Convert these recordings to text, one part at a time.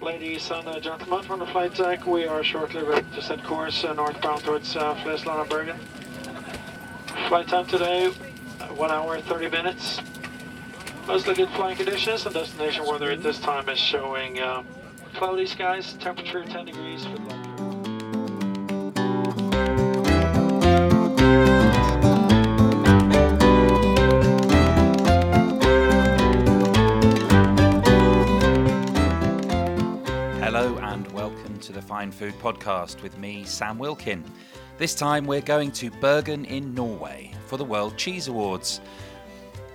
Ladies and uh, gentlemen from the flight deck, we are shortly ready to set course uh, northbound towards uh, Flesland and Bergen. Flight time today, uh, 1 hour 30 minutes. Mostly good flying conditions and destination weather at this time is showing uh, cloudy skies, temperature 10 degrees for the the Fine Food Podcast with me, Sam Wilkin. This time we're going to Bergen in Norway for the World Cheese Awards.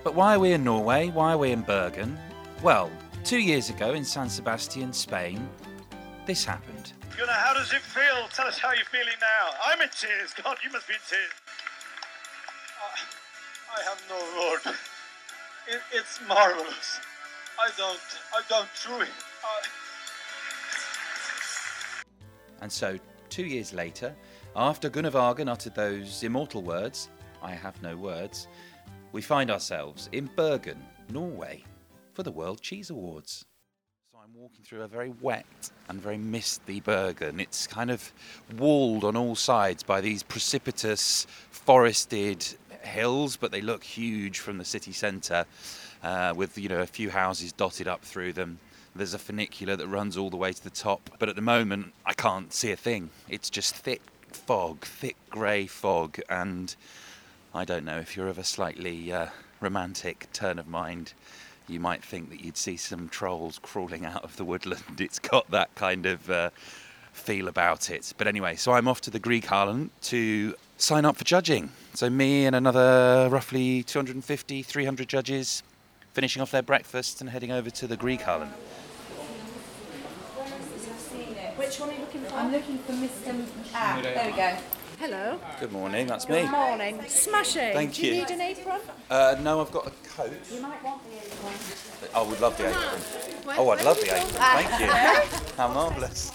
But why are we in Norway? Why are we in Bergen? Well, two years ago in San Sebastian, Spain, this happened. Gunnar, how does it feel? Tell us how you're feeling now. I'm in tears. God, you must be in tears. I, I have no word. It, it's marvelous. I don't, I don't truly. I, And so, two years later, after Gunnar Waagen uttered those immortal words, I have no words, we find ourselves in Bergen, Norway, for the World Cheese Awards. So I'm walking through a very wet and very misty Bergen. It's kind of walled on all sides by these precipitous, forested hills, but they look huge from the city centre, uh, with you know a few houses dotted up through them. There's a funicular that runs all the way to the top, but at the moment I can't see a thing. It's just thick fog, thick grey fog, and I don't know if you're of a slightly uh, romantic turn of mind. You might think that you'd see some trolls crawling out of the woodland. It's got that kind of uh, feel about it. But anyway, so I'm off to the Grieghallen to sign up for judging. So me and another roughly 250, 300 judges finishing off their breakfast and heading over to the Grieghallen. Which one are you looking for? I'm looking for Mr. Ah, there we go. Hello. Good morning, that's me. Good morning. Smashing. Thank Do you, you. need an apron? Uh, no, I've got a coat. You might want the apron. I would love the apron. Oh, I'd love the apron. Thank you. How marvellous.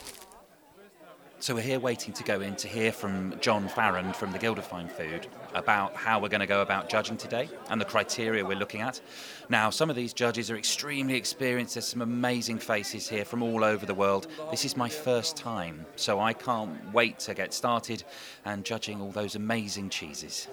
So we're here waiting to go in to hear from John Farrand from the Guild of Fine Food about how we're going to go about judging today and the criteria we're looking at. Now, some of these judges are extremely experienced. There's some amazing faces here from all over the world. This is my first time, so I can't wait to get started and judging all those amazing cheeses.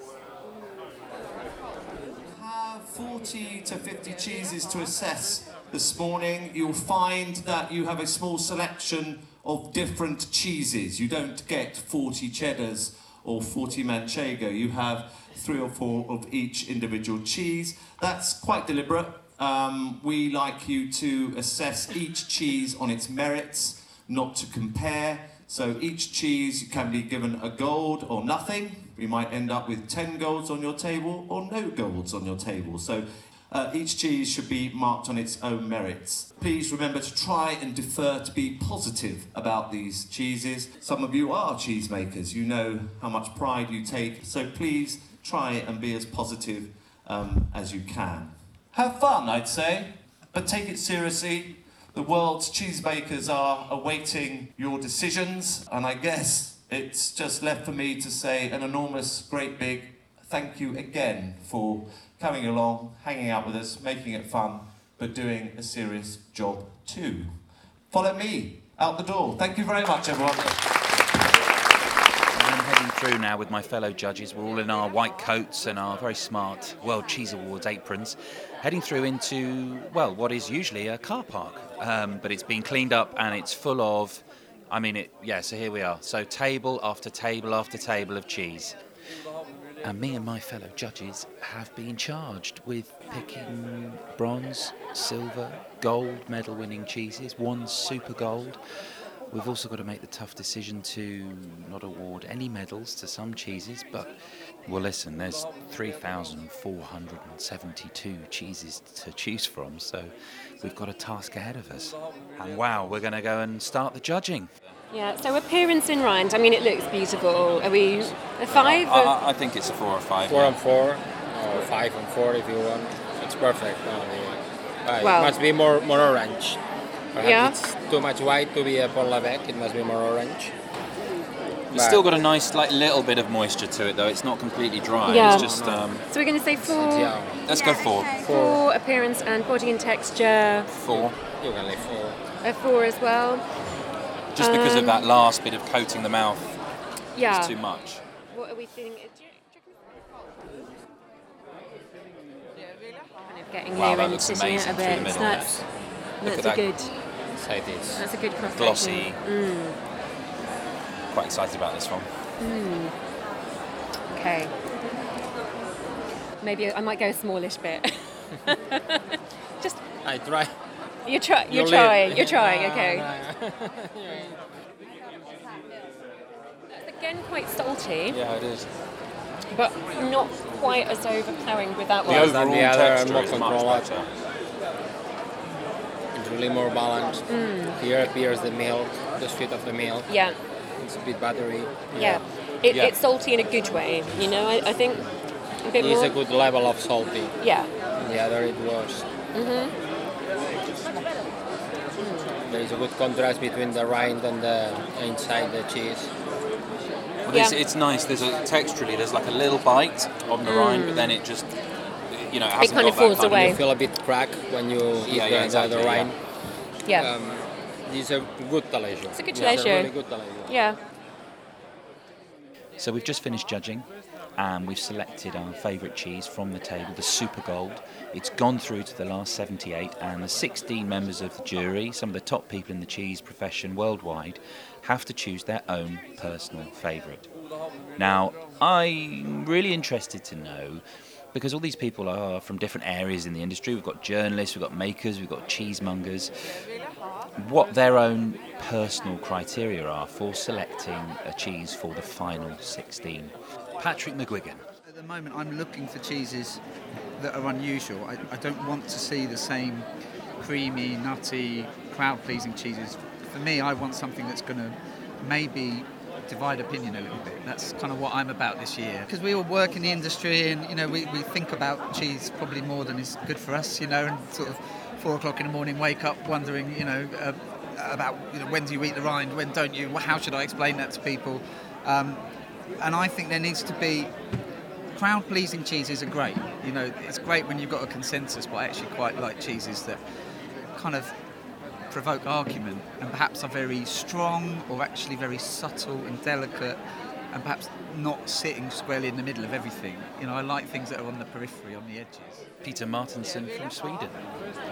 have 40 to 50 cheeses to assess this morning. You'll find that you have a small selection of different cheeses. You don't get 40 cheddars or 40 manchego. You have three or four of each individual cheese. That's quite deliberate. Um, we like you to assess each cheese on its merits, not to compare. So each cheese can be given a gold or nothing. You might end up with 10 golds on your table or no golds on your table. So uh, each cheese should be marked on its own merits. Please remember to try and defer to be positive about these cheeses. Some of you are cheesemakers, you know how much pride you take, so please try and be as positive um, as you can. Have fun, I'd say, but take it seriously. The world's cheesemakers are awaiting your decisions, and I guess it's just left for me to say an enormous, great big thank you again for coming along, hanging out with us, making it fun, but doing a serious job too. Follow me out the door. Thank you very much, everyone. I'm heading through now with my fellow judges. We're all in our white coats and our very smart World Cheese Awards aprons, heading through into, well, what is usually a car park. Um, but it's been cleaned up and it's full of, I mean, it, yeah, so here we are. So table after table after table of cheese. And me and my fellow judges have been charged with picking bronze, silver, gold medal winning cheeses, one super gold. We've also got to make the tough decision to not award any medals to some cheeses, but well, listen, there's 3,472 cheeses to choose from, so we've got a task ahead of us. And wow, we're going to go and start the judging. Yeah, so appearance in rind, I mean, it looks beautiful. Are we a five? I, I- I think it's a four or five. Four yeah. on four, or five and four if you want. It's perfect. No, yeah. Uh, Well- it must be more more orange. Perhaps Yeah. it's too much white to be a Pont l'Evêque. It must be more orange. It's still got a nice, like, little bit of moisture to it, though. It's not completely dry. Yeah. It's just. Um, So we're going to say four, Yeah, let's go four. four appearance and body and texture, Four. you can leave four. a four as well. Just because of Um, that last bit of coating the mouth Yeah. is too much. What are we feeling? Do you- do you reckon- Kind of getting Wow, here that and looks amazing it a through the bit. That's, Look that's at a that. good. Say this. That's a good cross Glossy. section. Quite excited about this one. Okay. Maybe I might go a smallish bit. Just I try. You're try, you're You'll trying. live. You're trying. Okay. right. It's again quite salty, Yeah, it is. but not quite as overpowering with that The one. Over- overall the other texture is much control. better. It's really more balanced. Mm. Here appears the milk, the sweet of the milk. yeah. It's a bit buttery. Yeah. It, Yeah. It's salty in a good way. You know, I, I think a bit It's more. a good level of salty. yeah. The other it was. Mm-hmm. There is a good contrast between the rind and the inside the cheese. Well, Yeah. it's nice. There's a texturally, there's like a little bite on the rind, but then it just, you know, it hasn't kind got of that falls kind away. You feel a bit crack when you eat Yeah, the, yeah, the- exactly, the rind. Yeah. Um, it's a good Taleggio. It's a good It's a really yeah. So we've just finished judging, and we've selected our favourite cheese from the table, the Super Gold. It's gone through to the last 78, and the 16 members of the jury, some of the top people in the cheese profession worldwide, have to choose their own personal favourite. Now, I'm really interested to know. Because all these people are from different areas in the industry. We've got journalists, we've got makers, we've got cheesemongers. What their own personal criteria are for selecting a cheese for the final 16. Patrick McGuigan. At the moment, I'm looking for cheeses that are unusual. I, I don't want to see the same creamy, nutty, crowd-pleasing cheeses. For me, I want something that's going to maybe divide opinion a little bit. That's kind of what I'm about this year. Because we all work in the industry, and you know, we, we think about cheese probably more than is good for us. You know, and sort of four o'clock in the morning, wake up wondering, you know, uh, about you know, when do you eat the rind, when don't you? How should I explain that to people? Um, and I think there needs to be crowd pleasing cheeses are great. You know, it's great when you've got a consensus, but I actually quite like cheeses that kind of provoke argument and perhaps are very strong or actually very subtle and delicate and perhaps not sitting squarely in the middle of everything. You know, I like things that are on the periphery, on the edges. Peter Martinson from Sweden.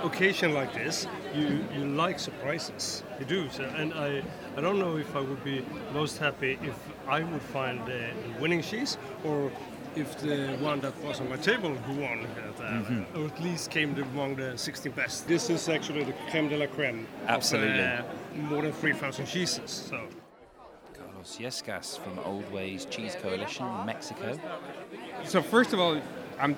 occasion like this, you, you like surprises. You do. So, and I, I don't know if I would be most happy if I would find the, the winning cheese or if the one that was on my table who won, uh, Mm-hmm. or at least came among the 16 best. This is actually the creme de la creme. Absolutely. Of, uh, more than 3,000 cheeses. So. Carlos Yescas from Old Ways Cheese Coalition, Mexico. So first of all, I'm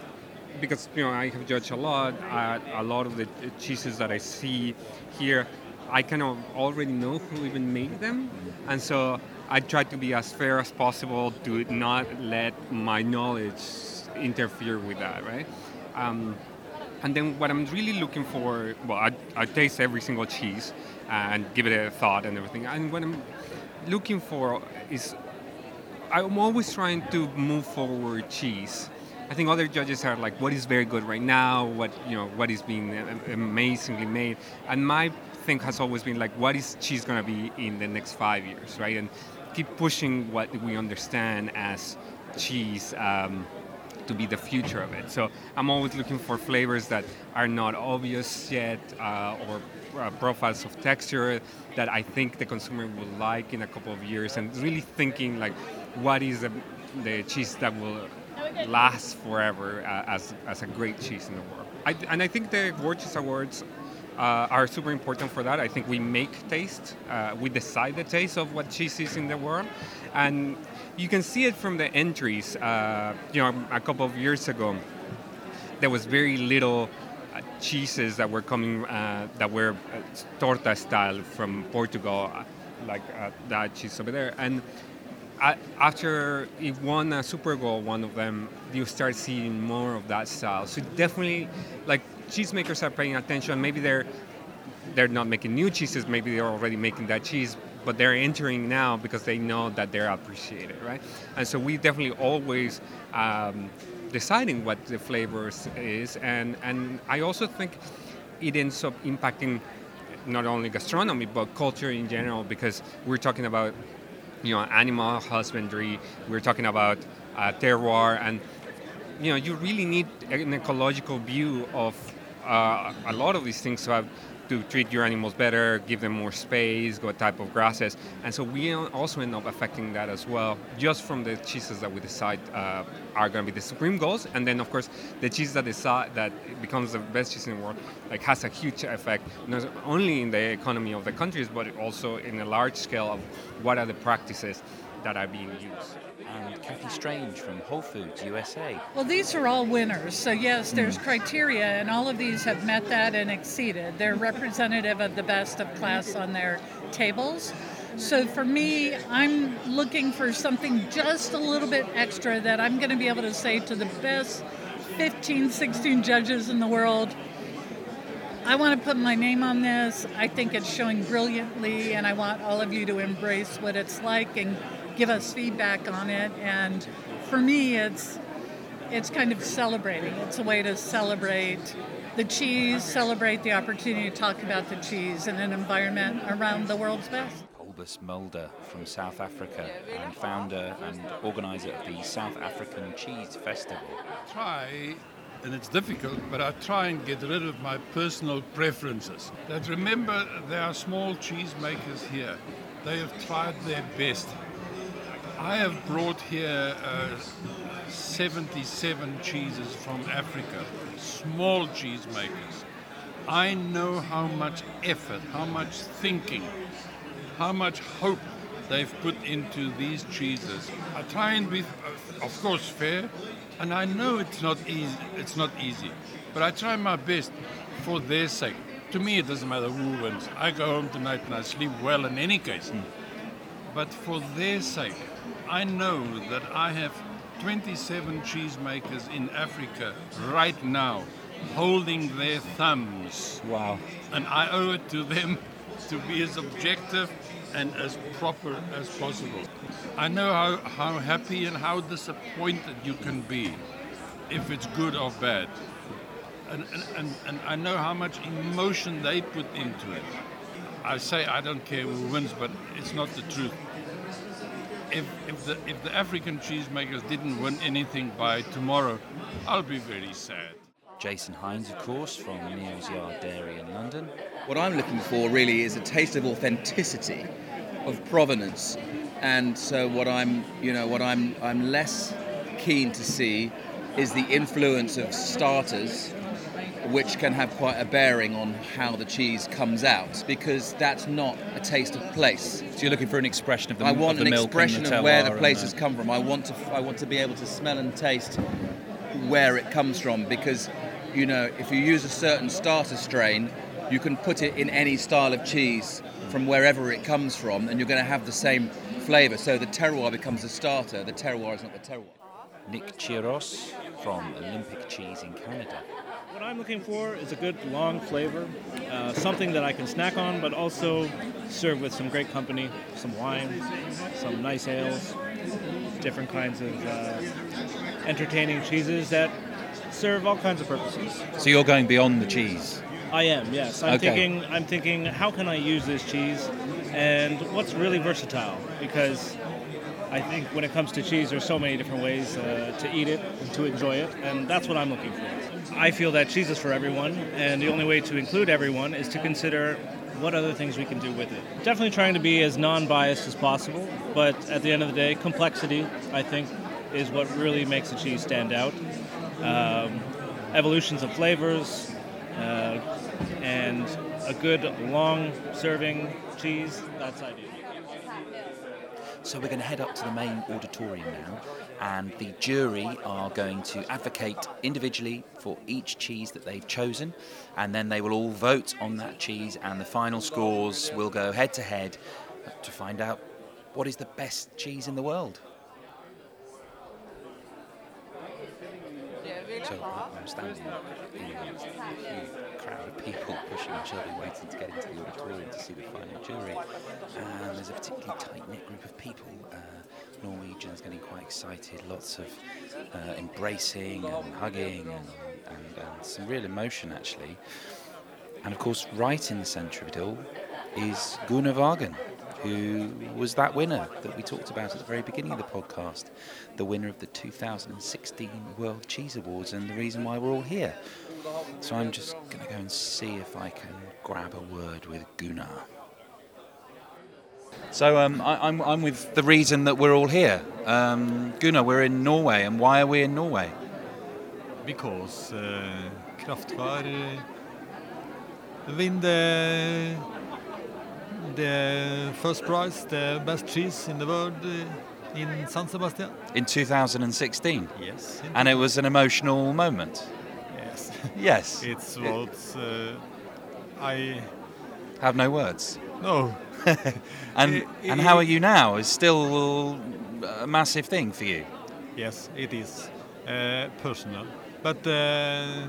because you know I have judged a lot. Uh, a lot of the cheeses that I see here, I kind of already know who even made them, and so I try to be as fair as possible to not let my knowledge interfere with that, right? Um, and then what I'm really looking for, well, I, I taste every single cheese and give it a thought and everything. And what I'm looking for is I'm always trying to move forward cheese. I think other judges are like, what is very good right now? What you know, what is being amazingly made? And my thing has always been like, what is cheese gonna be in the next five years, right? And keep pushing what we understand as cheese um, to be the future of it. So I'm always looking for flavors that are not obvious yet, uh, or uh, profiles of texture that I think the consumer will like in a couple of years, and really thinking like, what is the, the cheese that will last forever uh, as, as a great cheese in the world. I, and I think the Cheese Awards uh, are super important for that. I think we make taste, uh, we decide the taste of what cheese is in the world, and you can see it from the entries. Uh, you know, a couple of years ago, there was very little uh, cheeses that were coming uh, that were uh, torta style from Portugal, like that cheese over there, and after it won a Super Gold, one of them, you start seeing more of that style. So definitely, like cheesemakers are paying attention. Maybe they're they're not making new cheeses. Maybe they're already making that cheese, but they're entering now because they know that they're appreciated, right? And so we definitely always um, deciding what the flavors is, and and I also think it ends up impacting not only gastronomy but culture in general because we're talking about you know animal husbandry, we're talking about uh, terroir, and you know you really need an ecological view of uh, a lot of these things to have to treat your animals better, give them more space, what type of grasses, and so we also end up affecting that as well, just from the cheeses that we decide uh, are going to be the supreme goals, and then of course the cheese that decide that becomes the best cheese in the world, like has a huge effect not only in the economy of the countries, but also in a large scale of what are the practices that are being used. And Kathy Strange from Whole Foods USA. Well, these are all winners. So, yes, there's criteria, and all of these have met that and exceeded. They're representative of the best of class on their tables. So, for me, I'm looking for something just a little bit extra that I'm going to be able to say to the best 15, 16 judges in the world. I want to put my name on this. I think it's showing brilliantly, and I want all of you to embrace what it's like and give us feedback on it. And for me, it's it's kind of celebrating. It's a way to celebrate the cheese, celebrate the opportunity to talk about the cheese in an environment around the world's best. Albus Mulder from South Africa and founder and organizer of the South African Cheese Festival. Try, and it's difficult, but I try and get rid of my personal preferences. That remember, there are small cheese makers here. They have tried their best. I have brought here uh, 77 cheeses from Africa, small cheese makers. I know how much effort, how much thinking, how much hope they've put into these cheeses. I try and be, uh, of course, fair, and I know it's not easy. It's not easy, but I try my best for their sake. To me, it doesn't matter who wins. I go home tonight and I sleep well in any case. But for their sake, I know that I have 27 cheesemakers in Africa right now holding their thumbs. Wow. And I owe it to them to be as objective and as proper as possible. I know how, how happy and how disappointed you can be if it's good or bad. And, and, and, and I know how much emotion they put into it. I say I don't care who wins, but it's not the truth. If, if, the, if the African cheesemakers didn't win anything by tomorrow, I'll be very sad. Jason Hinds, of course, from Neal's Yard Dairy in London. What I'm looking for really is a taste of authenticity, of provenance, and so what I'm, you know, what I'm, I'm less keen to see is the influence of starters, which can have quite a bearing on how the cheese comes out, because that's not a taste of place. So you're looking for an expression of the I want the an milk expression of where the place has come from. I want to, I want to be able to smell and taste where it comes from, because, you know, if you use a certain starter strain, you can put it in any style of cheese from wherever it comes from, and you're going to have the same flavour. So the terroir becomes the starter. The terroir is not the terroir. Nick Chiros from Olympic Cheese in Canada. What I'm looking for is a good long flavor, uh, something that I can snack on, but also serve with some great company, some wine, some nice ales, different kinds of uh, entertaining cheeses that serve all kinds of purposes. So you're going beyond the cheese. I am, yes. I'm Okay. thinking. I'm thinking. How can I use this cheese, and what's really versatile? Because I think when it comes to cheese, there's so many different ways uh, to eat it and to enjoy it, and that's what I'm looking for. I feel that cheese is for everyone, and the only way to include everyone is to consider what other things we can do with it. Definitely trying to be as non-biased as possible, but at the end of the day, complexity, I think, is what really makes a cheese stand out. Um, evolutions of flavors, uh, and a good long serving cheese, that's ideal. So we're going to head up to the main auditorium now, and the jury are going to advocate individually for each cheese that they've chosen, and then they will all vote on that cheese, and the final scores will go head to head to find out what is the best cheese in the world. So I'm standing in a crowd of people pushing each other, waiting to get into the auditorium to see the final jury. And there's a particularly tight knit group of people. Uh, Norwegians getting quite excited, lots of uh, embracing and hugging, and, and, and some real emotion actually. And of course, right in the centre of it all is Gunnar Waagen, who was that winner that we talked about at the very beginning of the podcast, the winner of the 2016 World Cheese Awards, and the reason why we're all here. So I'm just going to go and see if I can grab a word with Gunnar. So um, I, am I'm, I'm with the reason that we're all here. Um, Gunnar, we're in Norway, and why are we in Norway? Because uh, Kraftkar uh, the first prize, the best cheese in the world uh, in San Sebastian. In 2016? Yes. And it was an emotional moment? Yes. Yes. It's what uh, I have no words. No. and It- and it- how are you now? Is still a massive thing for you. Yes, it is uh, personal, but uh,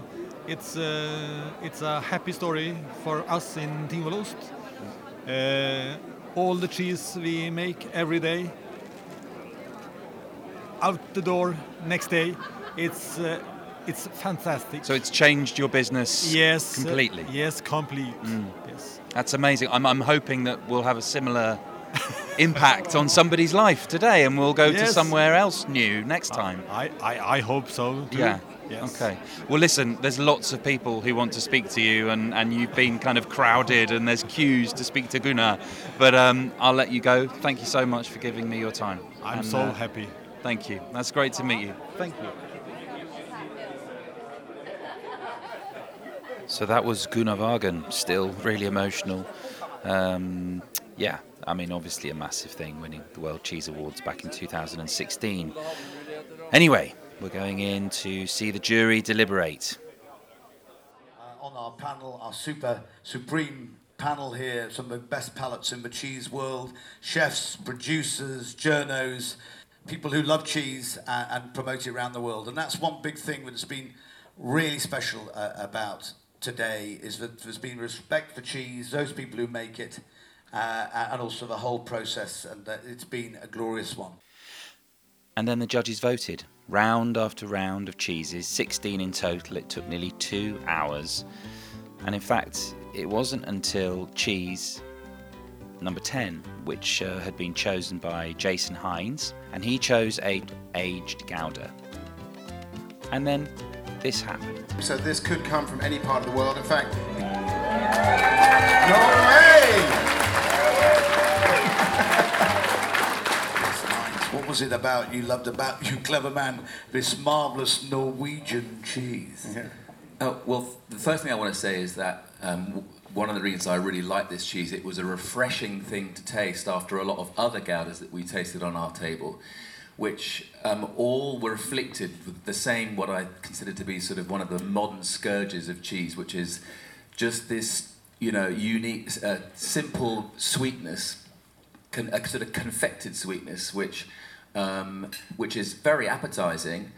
it's uh, it's a happy story for us in Tingvollost. Uh, all the cheese we make every day, out the door next day, it's uh, it's fantastic. So it's changed your business Yes, uh, completely. yes, complete. Mm. Yes. That's amazing. I'm, I'm hoping that we'll have a similar impact on somebody's life today and we'll go to somewhere else new next time. I, I, I hope so. Too. Yeah. Yes. Okay. Well, listen, there's lots of people who want to speak to you, and, and you've been kind of crowded, and there's queues to speak to Gunnar. But um, I'll let you go. Thank you so much for giving me your time. I'm And, so uh, happy. Thank you. That's great to meet you. Thank you. So that was Gunnar Waagen, still really emotional. Um, yeah, I mean, obviously a massive thing, winning the World Cheese Awards back in 2016. Anyway, we're going in to see the jury deliberate. uh, on our panel, our super supreme panel here, some of the best palates in the cheese world, chefs, producers, journos, people who love cheese and, and promote it around the world. And that's one big thing that's been really special uh, about today is that there's been respect for cheese, those people who make it, uh, and also the whole process. And it's been a glorious one. And then the judges voted. Round after round of cheeses, 16 in total. It took nearly two hours. And in fact, it wasn't until cheese number 10, which uh, had been chosen by Jason Hinds, and he chose a aged Gouda. And then this happened. So this could come from any part of the world. In fact, What was it about you loved about you, clever man, this marvellous Norwegian cheese? Oh, well, the first thing I want to say is that um, one of the reasons I really like this cheese, it was a refreshing thing to taste after a lot of other Goudas that we tasted on our table, which um, all were afflicted with the same, what I consider to be sort of one of the modern scourges of cheese, which is just this, you know, unique, uh, simple sweetness con- a sort of confected sweetness, which um, which is very appetizing.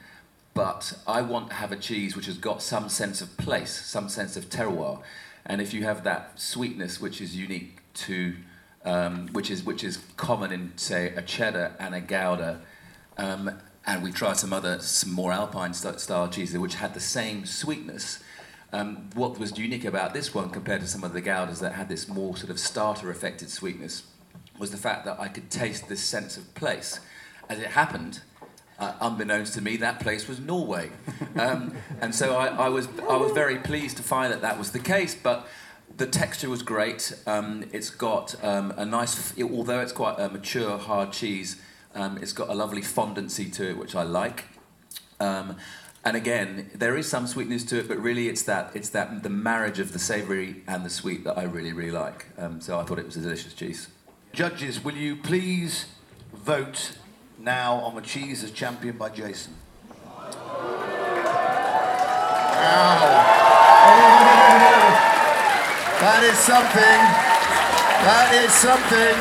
But I want to have a cheese which has got some sense of place, some sense of terroir, and if you have that sweetness which is unique to, um, which is which is common in say a cheddar and a gouda, um, and we tried some other some more alpine style cheeses which had the same sweetness. Um, what was unique about this one compared to some of the goudas that had this more sort of starter affected sweetness was the fact that I could taste this sense of place. As it happened, uh, unbeknownst to me, that place was Norway, um, and so I, I was I was very pleased to find that that was the case. But the texture was great. Um, it's got um, a nice, although it's quite a mature hard cheese. Um, it's got a lovely fondancy to it, which I like. Um, and again, there is some sweetness to it, but really it's that it's that the marriage of the savoury and the sweet that I really really like. Um, so I thought it was a delicious cheese. Judges, will you please vote now on the cheese as championed by Jason? that is something. That is something.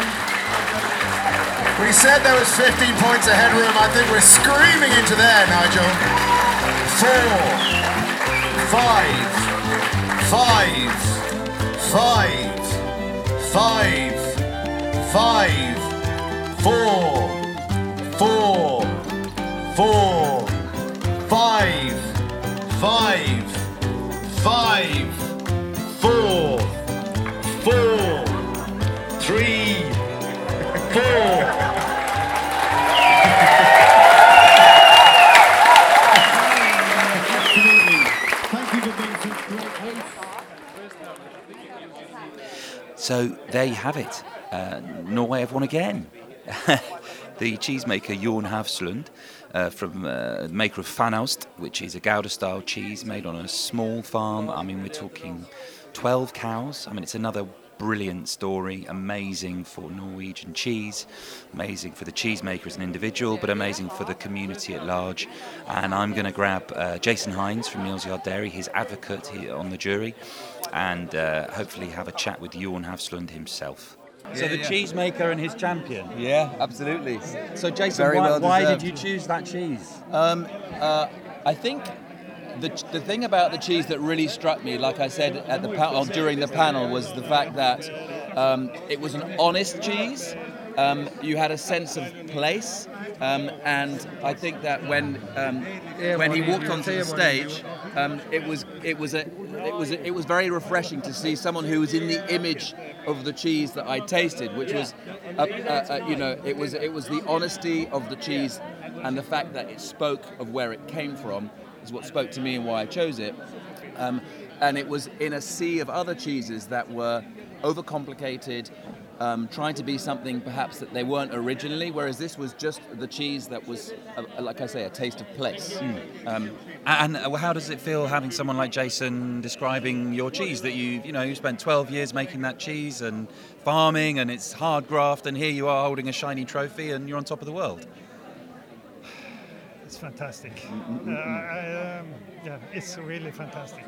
We said there was 15 points of headroom. I think we're screaming into there, Nigel. Four, five, five, five, five, five, four, four, four, five, five, five, four, four, three, four. So there you have it. Uh, Norway have won again. the cheesemaker Jorn Hafslund, uh, from uh, maker of Fanaost, which is a Gouda style cheese made on a small farm. I mean, we're talking 12 cows. I mean, it's another brilliant story, amazing for Norwegian cheese, amazing for the cheesemaker as an individual, but amazing for the community at large. And I'm going to grab uh, Jason Hinds from Neal's Yard Dairy, his advocate here on the jury, and uh, hopefully have a chat with Jorn Hafslund himself. So Yeah, the yeah. cheesemaker and his champion. Yeah, absolutely. So Jason, Very why, well why did you choose that cheese? Um, uh, I think the, the thing about the cheese that really struck me, like I said at the pa- or during the panel, was the fact that um, it was an honest cheese. Um, you had a sense of place, um, and I think that when um, when he walked onto the stage, um, it was it was a it was it was very refreshing to see someone who was in the image of the cheese that I tasted, which was uh, uh, uh, you know it was it was the honesty of the cheese and the fact that it spoke of where it came from is what spoke to me and why I chose it. Um, and it was in a sea of other cheeses that were overcomplicated, um, trying to be something perhaps that they weren't originally, whereas this was just the cheese that was, uh, like I say, a taste of place. Um, And uh, how does it feel having someone like Jason describing your cheese that you, you know, you spent 12 years making that cheese and farming and it's hard graft and here you are holding a shiny trophy and you're on top of the world? It's fantastic. Uh, I, um, yeah, it's really fantastic.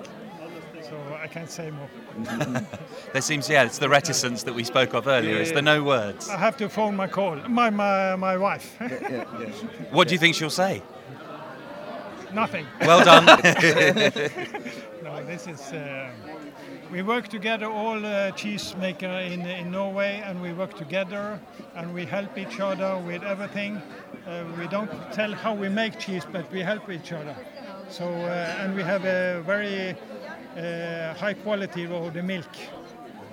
So I can't say more. there seems, yeah, it's the reticence that we spoke of earlier. It's the no words. I have to phone my call, my my, my wife. What do you think she'll say? Nothing. Well done. no, this is. Uh, we work together, all uh, cheese maker in in Norway, and we work together, and we help each other with everything. Uh, we don't tell how we make cheese, but we help each other. So, uh, and we have a very high quality of the milk.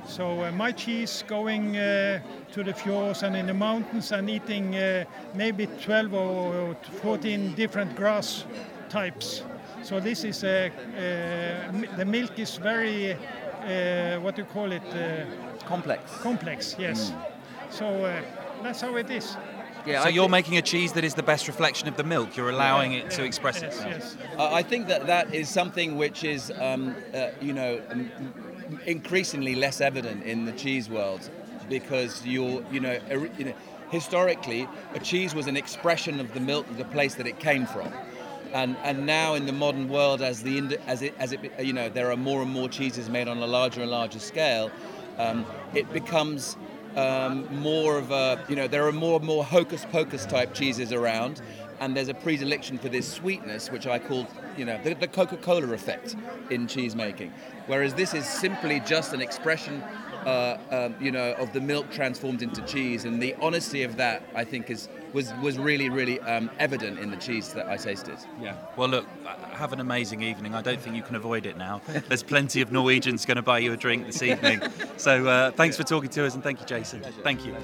So uh, my cheese going uh, to the fjords and in the mountains and eating uh, maybe 12 or 14 different grass types. So this is uh, uh, the milk is very uh, what do you call it? Uh, complex. Complex, yes. So uh, that's how it is. So you're making a cheese that is the best reflection of the milk. You're allowing it to express Yes, itself. yes. Uh, I think that that is something which is, um, uh, you know, um, increasingly less evident in the cheese world because you're, you know, er- you know, historically, a cheese was an expression of the milk of the place that it came from. And, and now in the modern world, as the as it as it you know there are more and more cheeses made on a larger and larger scale, um, it becomes um, more of a you know there are more and more hocus pocus type cheeses around, and there's a predilection for this sweetness, which I call you know the, the Coca-Cola effect in cheese making, whereas this is simply just an expression. Uh, um, you know, of the milk transformed into cheese, and the honesty of that, I think, is was was really, really um, evident in the cheese that I tasted. Yeah. Well, look, uh, have an amazing evening. I don't think you can avoid it now. There's plenty of Norwegians going to buy you a drink this evening. So uh, thanks for talking to us and thank you, Jason. Thank you.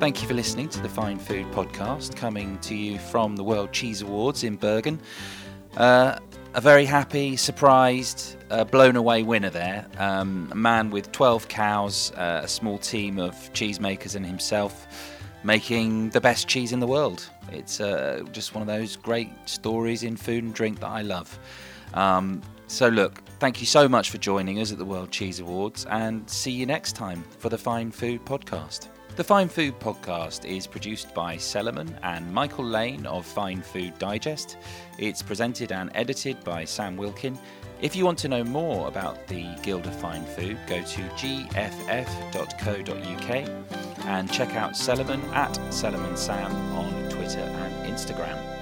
Thank you for listening to the Fine Food Podcast, coming to you from the World Cheese Awards in Bergen. Uh, a very happy, surprised, uh, blown away winner there. Um, a man with 12 cows, uh, a small team of cheesemakers, and himself making the best cheese in the world. It's uh, just one of those great stories in food and drink that I love. Um, so, look, thank you so much for joining us at the World Cheese Awards, and see you next time for the Fine Food Podcast. The Fine Food Podcast is produced by Sellerman and Michael Lane of Fine Food Digest. It's presented and edited by Sam Wilkin. If you want to know more about the Guild of Fine Food, go to gff.co.uk and check out Sellerman at Sellerman Sam on Twitter and Instagram.